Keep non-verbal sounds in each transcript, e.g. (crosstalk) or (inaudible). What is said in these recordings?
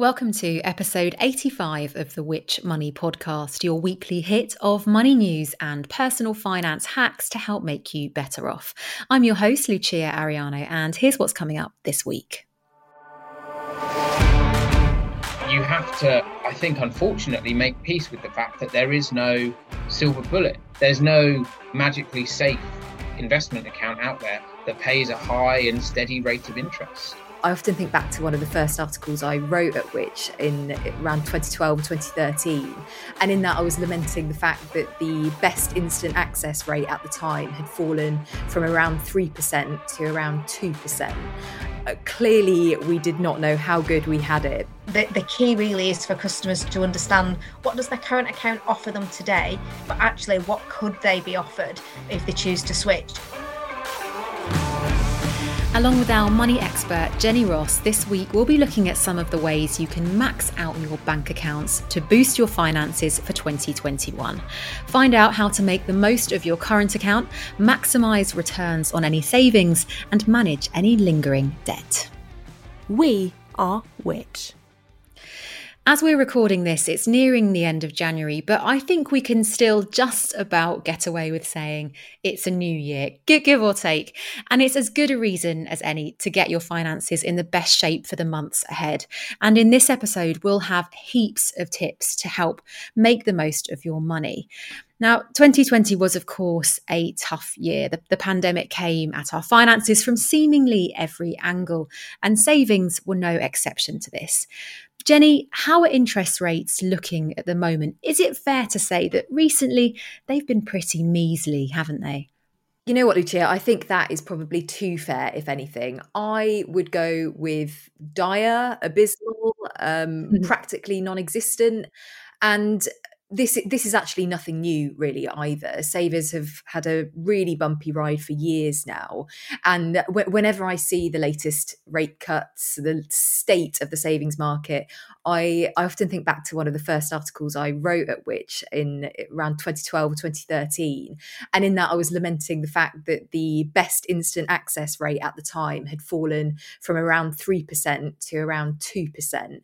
Welcome to episode 85 of the Which Money podcast, your weekly hit of money news and personal finance hacks to help make you better off. I'm your host, Lucia Ariano, and here's what's coming up this week. You have to, I think, unfortunately, make peace with the fact that there is no silver bullet. There's no magically safe investment account out there that pays a high and steady rate of interest. I often think back to one of the first articles I wrote at Which in around 2012 2013. And in that, I was lamenting the fact that the best instant access rate at the time had fallen from around 3% to around 2%. Uh, clearly, we did not know how good we had it. The, the key really is for customers to understand what does their current account offer them today, but actually, what could they be offered if they choose to switch. Along with our money expert, Jenny Ross, this week we'll be looking at some of the ways you can max out your bank accounts to boost your finances for 2021. Find out how to make the most of your current account, maximise returns on any savings, and manage any lingering debt. We are Which. As we're recording this, it's nearing the end of January, but I think we can still just about get away with saying it's a new year, give or take. And it's as good a reason as any to get your finances in the best shape for the months ahead. And in this episode, we'll have heaps of tips to help make the most of your money. Now, 2020 was, of course, a tough year. The, the, pandemic came at our finances from seemingly every angle, and savings were no exception to this. Jenny, how are interest rates looking at the moment? Is it fair to say that recently they've been pretty measly, haven't they? You know what, Lucia? I think that is probably too fair, if anything. I would go with dire, abysmal, um, mm-hmm. practically non existent. And this this is actually nothing new really either savers have had a really bumpy ride for years now and w- whenever i see the latest rate cuts the state of the savings market I, I often think back to one of the first articles I wrote at which in around 2012 or 2013. And in that, I was lamenting the fact that the best instant access rate at the time had fallen from around 3% to around 2%.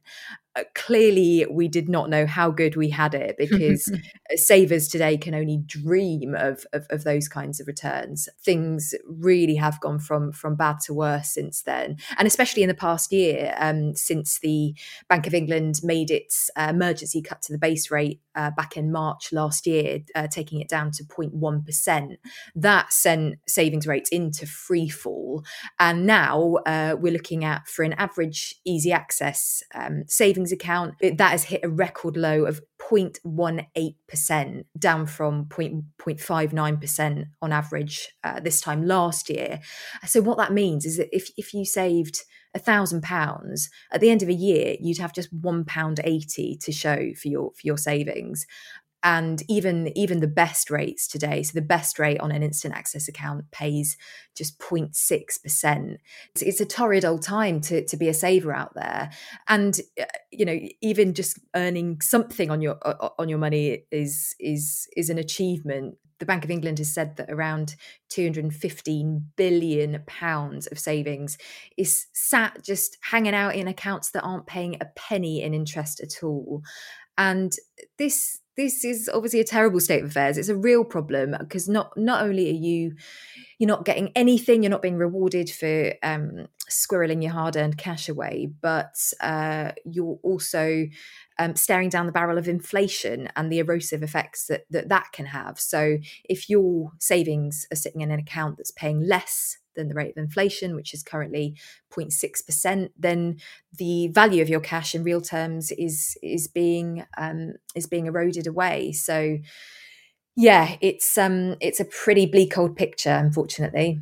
Uh, clearly we did not know how good we had it (laughs) because savers today can only dream of, of, of those kinds of returns. Things really have gone from from bad to worse since then and especially in the past year um, since the bank of england made its uh, emergency cut to the base rate uh, back in march last year uh, taking it down to 0.1% that sent savings rates into free fall and now uh, we're looking at for an average easy access um, savings savings account, it, that has hit a record low of 0.18%, down from 0.59% on average uh, this time last year. So, what that means is that if, if you saved a thousand pounds at the end of a year you'd have just one pound eighty to show for your for your savings and even even the best rates today so the best rate on an instant access account pays just 0.6% it's, it's a torrid old time to, to be a saver out there. And uh, you know even just earning something on your on your money is is is an achievement. The Bank of England has said that around 215 billion pounds of savings is sat just hanging out in accounts that aren't paying a penny in interest at all. And this this is obviously a terrible state of affairs. It's a real problem because not not only are you you're not getting anything, you're not being rewarded for um, squirreling your hard earned cash away, but uh, you're also um, staring down the barrel of inflation and the erosive effects that, that that can have. So if your savings are sitting in an account that's paying less than the rate of inflation, which is currently 0.6%, then the value of your cash in real terms is is being um, is being eroded away. So yeah, it's um it's a pretty bleak old picture, unfortunately.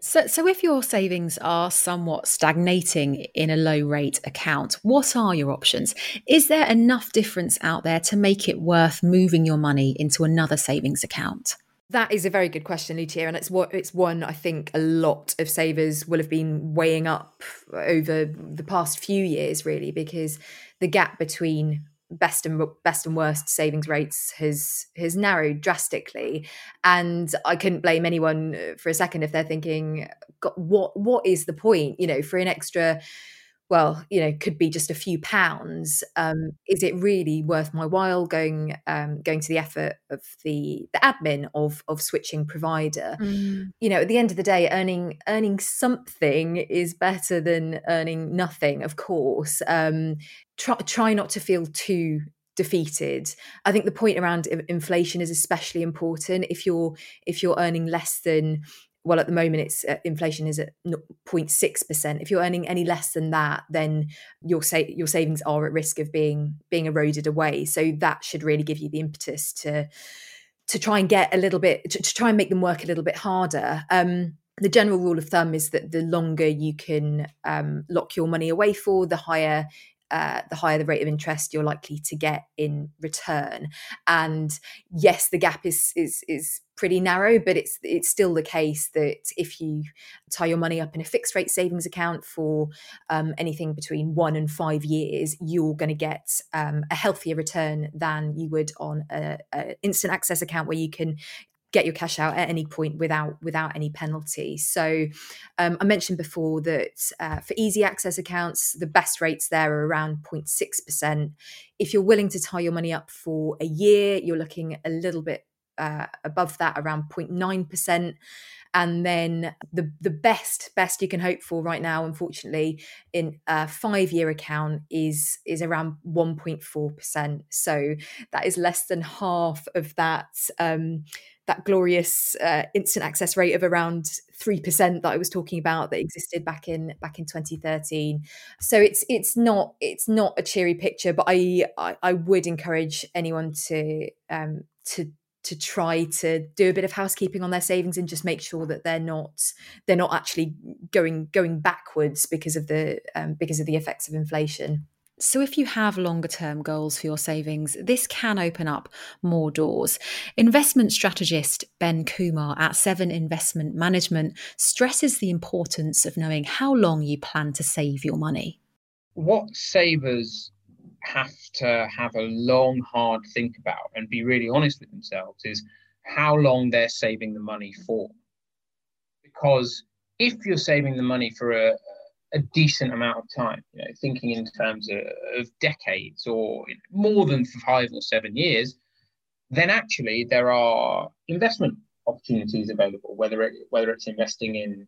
So, so if your savings are somewhat stagnating in a low rate account, what are your options? Is there enough difference out there to make it worth moving your money into another savings account? That is a very good question, Lucia, and it's what it's one I think a lot of savers will have been weighing up over the past few years, really, because the gap between best and best and worst savings rates has has narrowed drastically. And i couldn't blame anyone uh, for a second if they're thinking what what is the point? You know for an extra well, you know, could be just a few pounds. Um, is it really worth my while going um, going to the effort of the the admin of of switching provider? Mm. You know, at the end of the day, earning earning something is better than earning nothing. Of course, um, try try not to feel too defeated i think the point around inflation is especially important if you're if you're earning less than well at the moment it's uh, inflation is at 0.6% if you're earning any less than that then your sa- your savings are at risk of being being eroded away. So that should really give you the impetus to to try and get a little bit to, to try and make them work a little bit harder. Um, the general rule of thumb is that the longer you can um, lock your money away for, the higher uh, the higher the rate of interest you're likely to get in return. And yes, the gap is is is pretty narrow, but it's it's still the case that if you tie your money up in a fixed rate savings account for um, anything between one and five years, you're going to get um, a healthier return than you would on an instant access account where you can get your cash out at any point without without any penalty. So um, I mentioned before that uh, for easy access accounts, the best rates there are around 0.6%. If you're willing to tie your money up for a year, you're looking a little bit uh, above that, around 0.9%. And then the the best best you can hope for right now, unfortunately, in a five year account is is around one point four percent. So that is less than half of that um, that glorious uh, instant access rate of around 3% that I was talking about that existed back in back in 2013 so it's it's not it's not a cheery picture but I I, I would encourage anyone to um, to to try to do a bit of housekeeping on their savings and just make sure that they're not they're not actually going going backwards because of the um, because of the effects of inflation so, if you have longer term goals for your savings, this can open up more doors. Investment strategist Ben Kumar at Seven Investment Management stresses the importance of knowing how long you plan to save your money. What savers have to have a long, hard think about and be really honest with themselves is how long they're saving the money for. Because if you're saving the money for a, a decent amount of time, you know, thinking in terms of, of decades or more than five or seven years, then actually there are investment opportunities available, whether it, whether it's investing in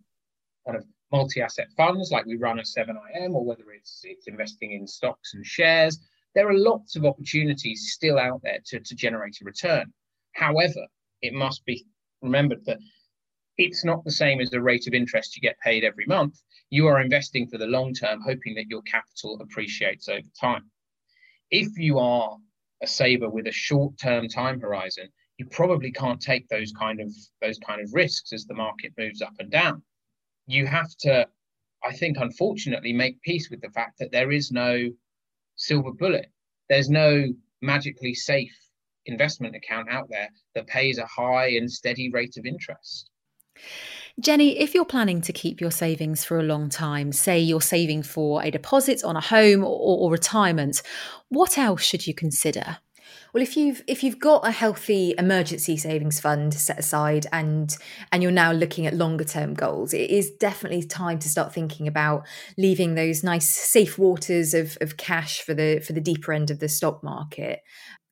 kind of multi-asset funds like we run at 7IM, or whether it's it's investing in stocks and shares. There are lots of opportunities still out there to, to generate a return. However, it must be remembered that it's not the same as the rate of interest you get paid every month you are investing for the long term, hoping that your capital appreciates over time. If you are a saver with a short term time horizon, you probably can't take those kind of those kind of risks as the market moves up and down. You have to, I think, unfortunately, make peace with the fact that there is no silver bullet. There's no magically safe investment account out there that pays a high and steady rate of interest. Jenny, if you're planning to keep your savings for a long time, say you're saving for a deposit on a home or, or retirement, what else should you consider? Well, if you've if you've got a healthy emergency savings fund set aside and and you're now looking at longer term goals, it is definitely time to start thinking about leaving those nice safe waters of, of cash for the for the deeper end of the stock market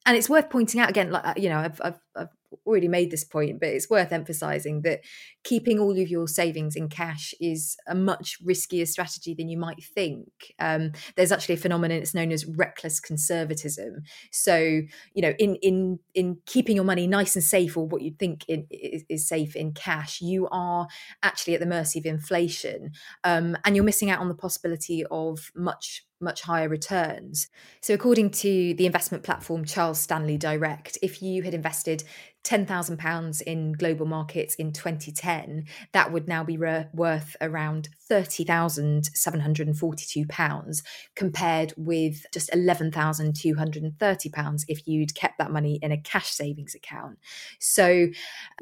and it's worth pointing out again like uh, you know I've, I've, I've, already made this point, but it's worth emphasizing that keeping all of your savings in cash is a much riskier strategy than you might think. Um, there's actually a phenomenon it's known as reckless conservatism. So, you know, in in in keeping your money nice and safe, or what you'd think in, is, is, safe in cash, you are actually at the mercy of inflation, um, and you're missing out on the possibility of much much higher returns. So, according to the investment platform Charles Stanley Direct, if you had invested £10,000 in global markets in 2010, that would now be re- worth around £30,742 compared with just £11,230 if you'd kept that money in a cash savings account. So,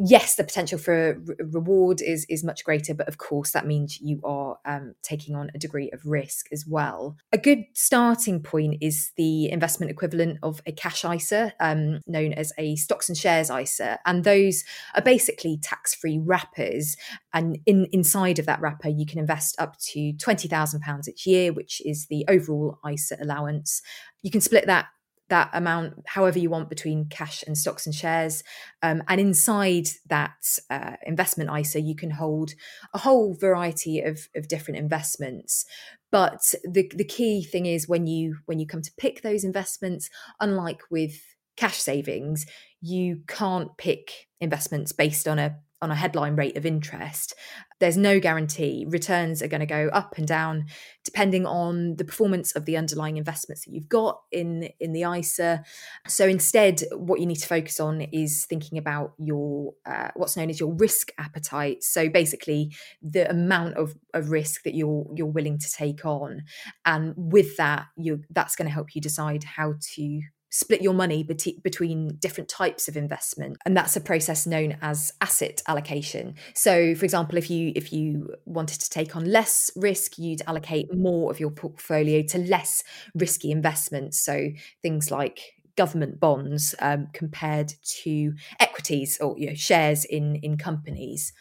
yes, the potential for re- reward is, is much greater, but of course, that means you are um, taking on a degree of risk as well. A good starting point is the investment equivalent of a cash ISA, um, known as a stocks and shares ISA And those are basically tax-free wrappers. And in inside of that wrapper, you can invest up to twenty thousand pounds each year, which is the overall ISA allowance. You can split that that amount however you want between cash and stocks and shares. Um, and inside that uh, investment ISA, you can hold a whole variety of, of different investments. But the, the key thing is when you when you come to pick those investments, unlike with cash savings, you can't pick investments based on a on a headline rate of interest. There's no guarantee. Returns are going to go up and down depending on the performance of the underlying investments that you've got in in the ISA so instead what you need to focus on is thinking about your uh, what's known as your risk appetite. So basically the amount of, of risk that you're you're willing to take on. And with that you that's going to help you decide how to split your money be- between different types of investment and that's a process known as asset allocation. So for example if you if you wanted to take on less risk you'd allocate more of your portfolio to less risky investments. So things like government bonds um, compared to equities or you know, shares in in companies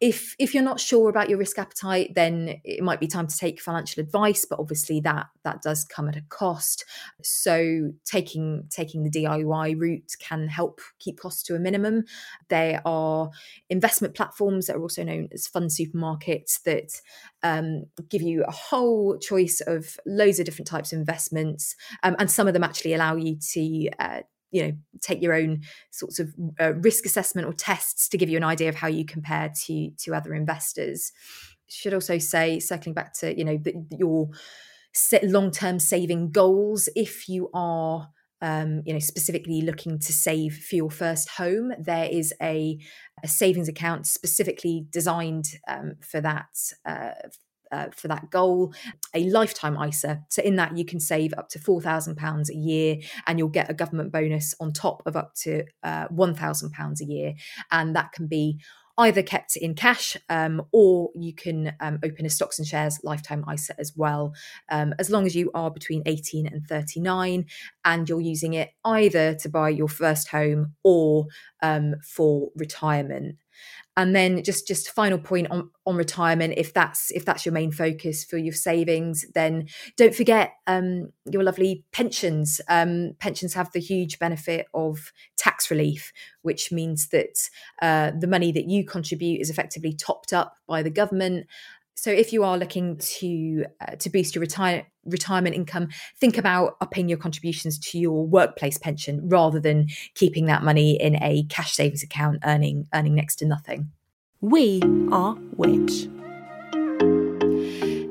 if if you're not sure about your risk appetite then it might be time to take financial advice but obviously that that does come at a cost. So taking taking the diy route can help keep costs to a minimum. There are investment platforms that are also known as fund supermarkets that um, give you a whole choice of loads of different types of investments um, and some of them actually allow you to uh, you know take your own sorts of uh, risk assessment or tests to give you an idea of how you compare to to other investors. Should also say circling back to you know your long-term saving goals if you are um, you know specifically looking to save for your first home there is a, a savings account specifically designed um, for that uh, uh, for that goal, a lifetime ISA. So, in that, you can save up to £4,000 a year and you'll get a government bonus on top of up to uh, £1,000 a year. And that can be either kept in cash um, or you can um, open a stocks and shares lifetime ISA as well, um, as long as you are between 18 and 39 and you're using it either to buy your first home or um, for retirement and then just just final point on on retirement if that's if that's your main focus for your savings then don't forget um, your lovely pensions. Um, pensions have the huge benefit of tax relief which means that uh, the money that you contribute is effectively topped up by the government. So if you are looking to uh, to boost your retire, retirement income, think about upping your contributions to your workplace pension rather than keeping that money in a cash savings account earning earning next to nothing. We are Which.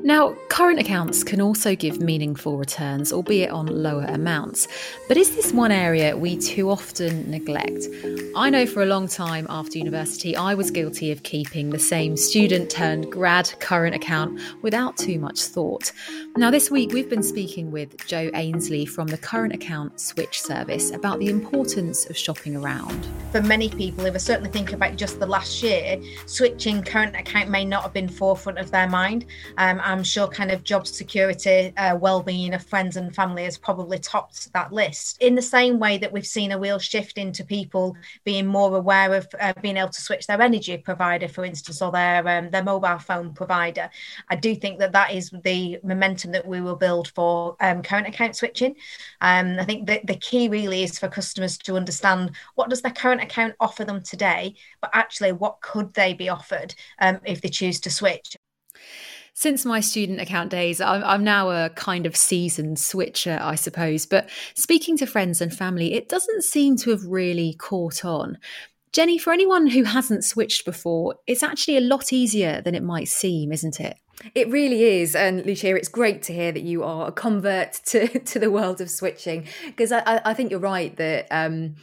Now, current accounts can also give meaningful returns, albeit on lower amounts. But is this one area we too often neglect? I know for a long time after university, I was guilty of keeping the same student turned grad current account without too much thought. Now, this week we've been speaking with Joe Ainsley from the Current Account Switch service about the importance of shopping around. For many people, if I certainly think about just the last year, switching current account may not have been forefront of their mind. Um, I'm sure kind of job security, uh, well-being of friends and family has probably topped that list. In the same way that we've seen a real shift into people being more aware of uh, being able to switch their energy provider, for instance, or their um, their mobile phone provider, I do think that that is the momentum that we will build for um, current account switching. Um, I think that the key really is for customers to understand what does their current account offer them today, but actually what could they be offered um, if they choose to switch. Since my student account days, I'm, I'm, now a kind of seasoned switcher, I suppose. But speaking to friends and family, it doesn't seem to have really caught on. Jenny, for anyone who hasn't switched before, it's actually a lot easier than it might seem, isn't it? It really is. And Lucia, it's great to hear that you are a convert (laughs) to, to the world of switching because I, I think you're right that um,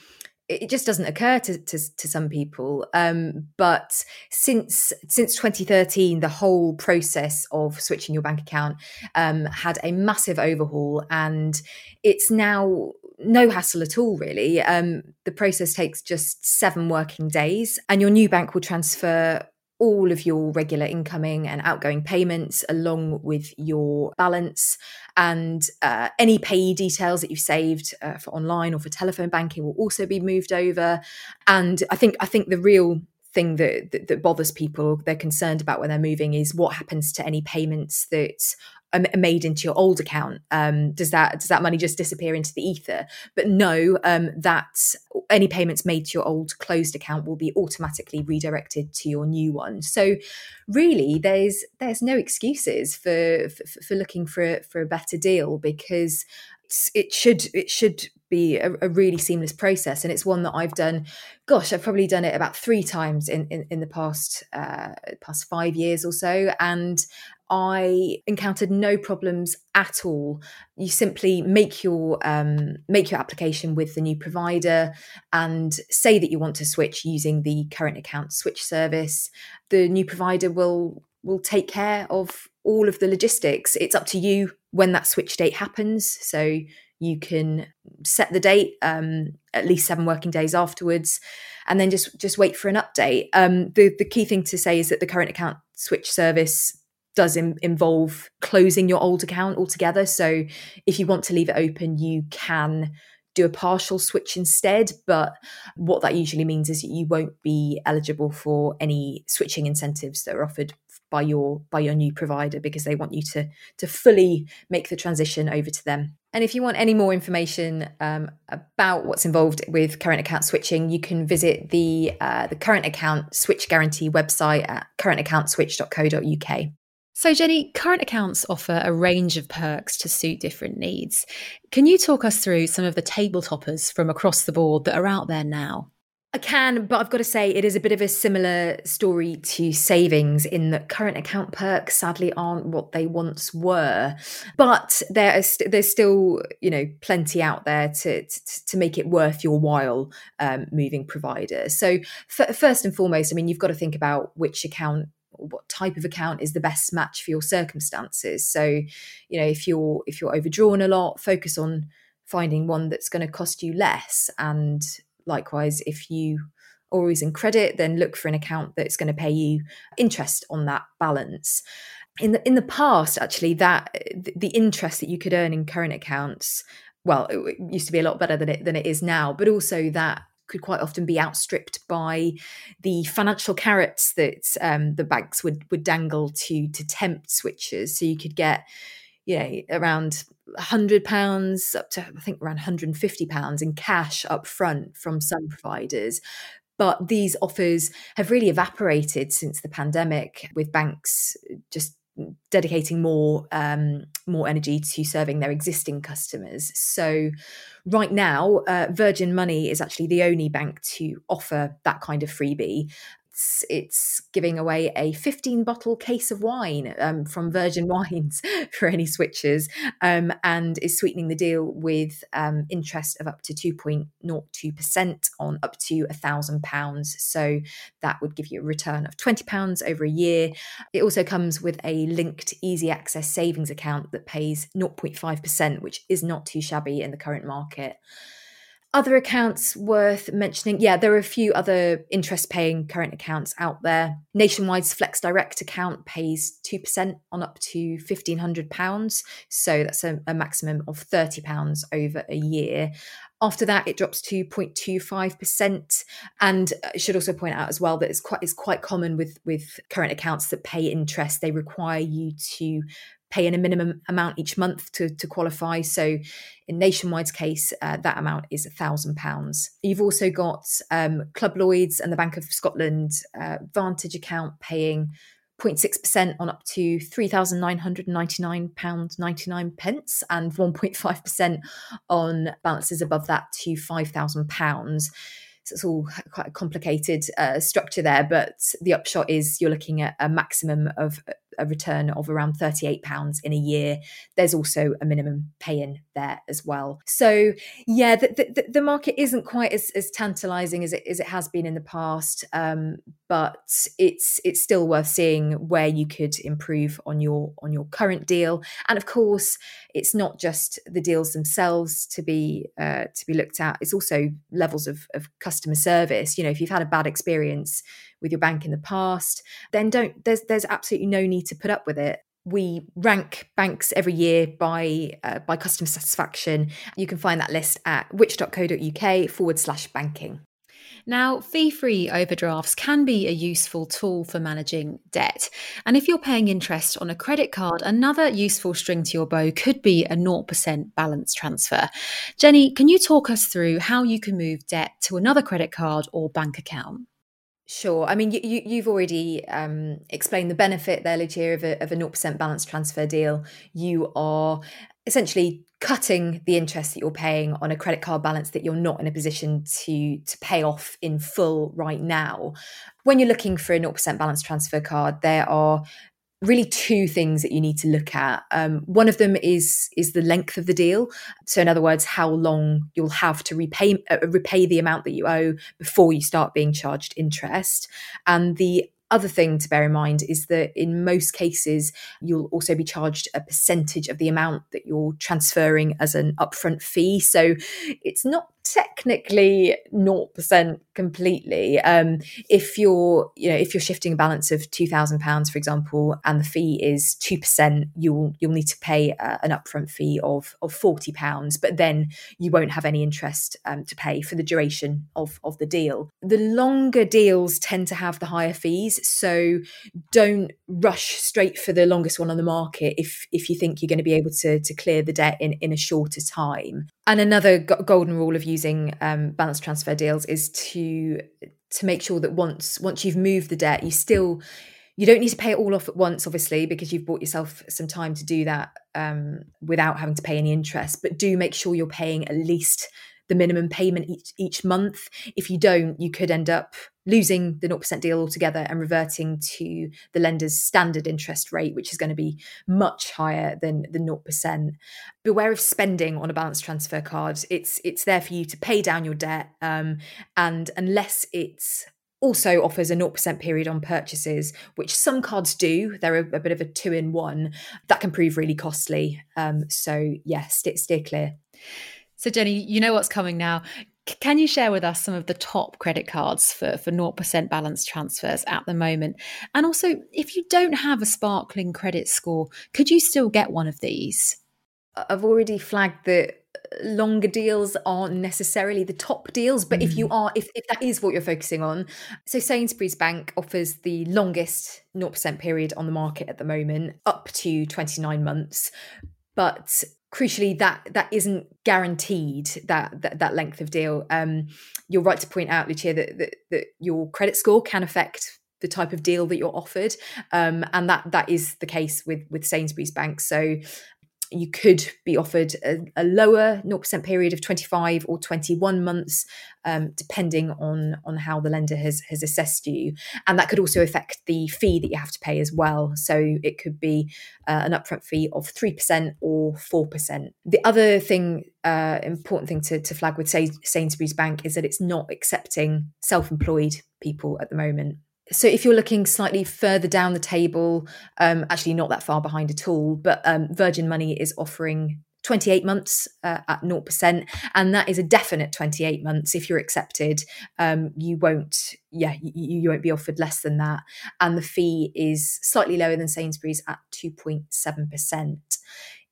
it just doesn't occur to, to, to some people. Um, but since since 2013, the whole process of switching your bank account um, had a massive overhaul, and it's now no hassle at all. Really, um, the process takes just seven working days, and your new bank will transfer all of your regular incoming and outgoing payments along with your balance. And uh, any payee details that you've saved uh, for online or for telephone banking will also be moved over. And i think i think the real thing that, that, that bothers people they're concerned about when they're moving is what happens to any payments that made into your old account um, does that does that money just disappear into the ether? But no um, that any payments made to your old closed account will be automatically redirected to your new one. So really there's there's no excuses for for, for looking for a, for a better deal because it should it should be a, a, really seamless process. And it's one that i've done gosh i've probably done it about three times in in, in the past uh, past five years or so. And I encountered no problems at all. You simply make your um, make your application with the new provider and say that you want to switch using the current account switch service. The new provider will will take care of all of the logistics. It's up to you when that switch date happens. So you can set the date um, at least seven working days afterwards, and then just just wait for an update. Um, the the key thing to say is that the current account switch service does involve closing your old account altogether. So if you want to leave it open, you can do a partial switch instead. But what that usually means is you won't be eligible for any switching incentives that are offered by your by your new provider because they want you to to fully make the transition over to them. And if you want any more information um, about what's involved with current account switching, you can visit the uh, the current account switch guarantee website at currentaccount.switch.co.uk. So, Jenny, current accounts offer a range of perks to suit different needs. Can you talk us through some of the table toppers from across the board that are out there now? I can, but I've got to say it is a bit of a similar story to savings in that current account perks sadly aren't what they once were. But there is st- there's still you know plenty out there to to, to make it worth your while um, moving provider. So f- first and foremost, I mean you've got to think about which account what type of account is the best match for your circumstances. So you know if you're if you're overdrawn a lot focus on finding one that's going to cost you less. And likewise if you are always in credit then look for an account that's going to pay you interest on that balance. In the in the past actually that the interest that you could earn in current accounts well it used to be a lot better than it than it is now but also that could quite often be outstripped by the financial carrots that um, the banks would would dangle to to tempt switchers. So you could get, you know, around hundred pounds up to I think around 150 pounds in cash up front from some providers. But these offers have really evaporated since the pandemic, with banks just dedicating more um, more energy to serving their existing customers. So, right now, uh, Virgin Money is actually the only bank to offer that kind of freebie it's it's giving away a 15 bottle case of wine um, from Virgin (laughs) Wines for any switchers, um, and is sweetening the deal with um, interest of up to 2.02% on up to a thousand pounds. So that would give you a return of 20 pounds over a year. It also comes with a linked easy access savings account that pays 0.5%, which is not too shabby in the current market. Other accounts worth mentioning. Yeah, there are a few other interest paying current accounts out there. Nationwide's Flex Direct account pays 2% on up to £1,500. So that's a, a maximum of £30 over a year. After that, it drops to 0.25%. And uh, I should also point out as well that it's quite it's quite common with with current accounts that pay interest. They require you to pay in a minimum amount each month to, to qualify. So in Nationwide's case, uh, that amount is £1,000. You've also got um, Club Lloyds and the Bank of Scotland uh, Vantage account paying 0.6% on up to £3,999.99 pence and 1.5% on balances above that to £5,000. So it's all quite a complicated uh, structure there, but the upshot is you're looking at a maximum of a return of around £38 in a year. There's also a minimum pay in there as well. So, yeah, the, the, the market isn't quite as, as tantalizing as it, as it has been in the past, um, but it's it's still worth seeing where you could improve on your on your current deal. And of course, it's not just the deals themselves to be uh, to be looked at. It's also levels of, of customer service. You know, if you've had a bad experience with your bank in the past, then don't there's there's absolutely no need to put up with it. We rank banks every year by uh, by customer satisfaction. You can find that list at which.co.uk forward slash banking. Now, fee free overdrafts can be a useful tool for managing debt. And if you're paying interest on a credit card, another useful string to your bow could be a 0% balance transfer. Jenny, can you talk us through how you can move debt to another credit card or bank account? Sure. I mean, you, have already um, explained the benefit there, Lucia, of a, of a 0% balance transfer deal. You are essentially cutting the interest that you're paying on a credit card balance that you're not in a position to to pay off in full right now. When you're looking for a 0% balance transfer card, there are really two things that you need to look at. Um, one of them is is the length of the deal. So, in other words, how long you'll have to repay uh, repay the amount that you owe before you start being charged interest. And the other thing to bear in mind is that in most cases, you'll also be charged a percentage of the amount that you're transferring as an upfront fee. So it's not technically 0% completely. Um, if you're, you know, if you're shifting a balance of £2,000, for example, and the fee is 2%, you'll, you'll need to pay uh, an upfront fee of, of £40, but then you won't have any interest um, to pay for the duration of, of the deal. The longer deals tend to have the higher fees. So don't rush straight for the longest one on the market if, if you think you're going to be able to, to clear the debt in, in a shorter time. And another golden rule of using um, balance transfer deals is to to make sure that once once you've moved the debt, you still you don't need to pay it all off at once, obviously, because you've bought yourself some time to do that um, without having to pay any interest. But do make sure you're paying at least the minimum payment each, each month. If you don't, you could end up losing the 0% deal altogether and reverting to the lender's standard interest rate, which is going to be much higher than the 0%. Beware of spending on a balance transfer card. It's it's there for you to pay down your debt. Um, and unless it's also offers a 0% period on purchases, which some cards do. They're a, a bit of a two in one. That can prove really costly. Um, so, yes, yeah, steer clear. So, Jenny, you know what's coming now. Can you share with us some of the top credit cards for, for 0% balance transfers at the moment? And also, if you don't have a sparkling credit score, could you still get one of these? I've already flagged that longer deals aren't necessarily the top deals but mm. if you mm. are if, if that is what you're focusing on so sainsbury's bank offers the longest 0% period on the market at the moment up to 29 months but crucially that that isn't guaranteed that that, that length of deal. Um, you're right to point out lucia that, that, that your credit score can affect the type of deal that you're offered. Um, and that that is the case with with Sainsbury's Bank. So you could be offered a, a, lower 0% period of 25 or 21 months, um, depending on, on how the lender has, has assessed you. And that could also affect the fee that you have to pay as well. So it could be uh, an upfront fee of 3% or 4%. The other thing, uh, important thing to, to flag with Sainsbury's Bank is that it's not accepting self employed people at the moment so if you're looking slightly further down the table, um, actually not that far behind at all, but um, Virgin Money is offering 28 months uh, at 0% and that is a definite 28 months. If you're accepted um, you won't yeah you, you, won't be offered less than that and the fee is slightly lower than sainsbury's at 2.7%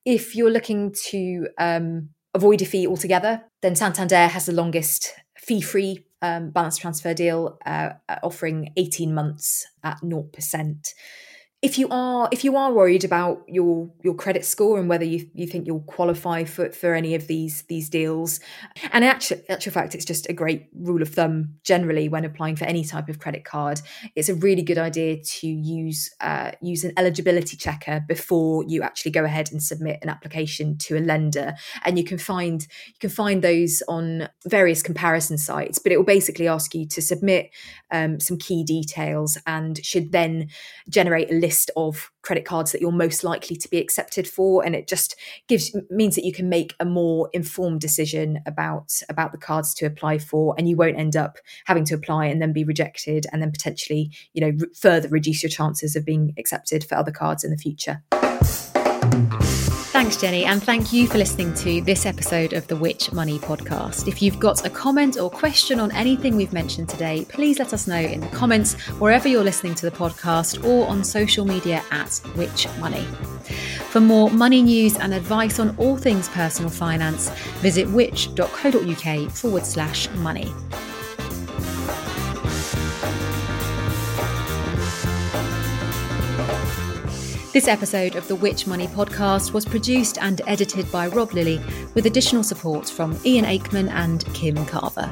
if you're looking to um, avoid a fee altogether then santander has the longest fee-free um, balance transfer deal uh, offering 18 months at 0% if you are if you are worried about your your credit score and whether you, you think you'll qualify for, for any of these these deals and actual actual fact it's just a great rule of thumb generally when applying for any type of credit card. It's a really good idea to use uh, use an eligibility checker before you actually go ahead and submit an application to a lender. And you can find you can find those on various comparison sites but it will basically ask you to submit um, some key details and should then generate a list list of credit cards that you're most likely to be accepted for and it just gives means that you can make a more informed decision about about the cards to apply for and you won't end up having to apply and then be rejected and then potentially you know further reduce your chances of being accepted for other cards in the future Jenny, and thank you for listening to this episode of the Which Money podcast. If you've got a comment or question on anything we've mentioned today, please let us know in the comments wherever you're listening to the podcast or on social media at Which Money. For more money news and advice on all things personal finance, visit which.co.uk forward slash money. This episode of the Which Money podcast was produced and edited by Rob Lilly with additional support from Ian Aikman and Kim Carver.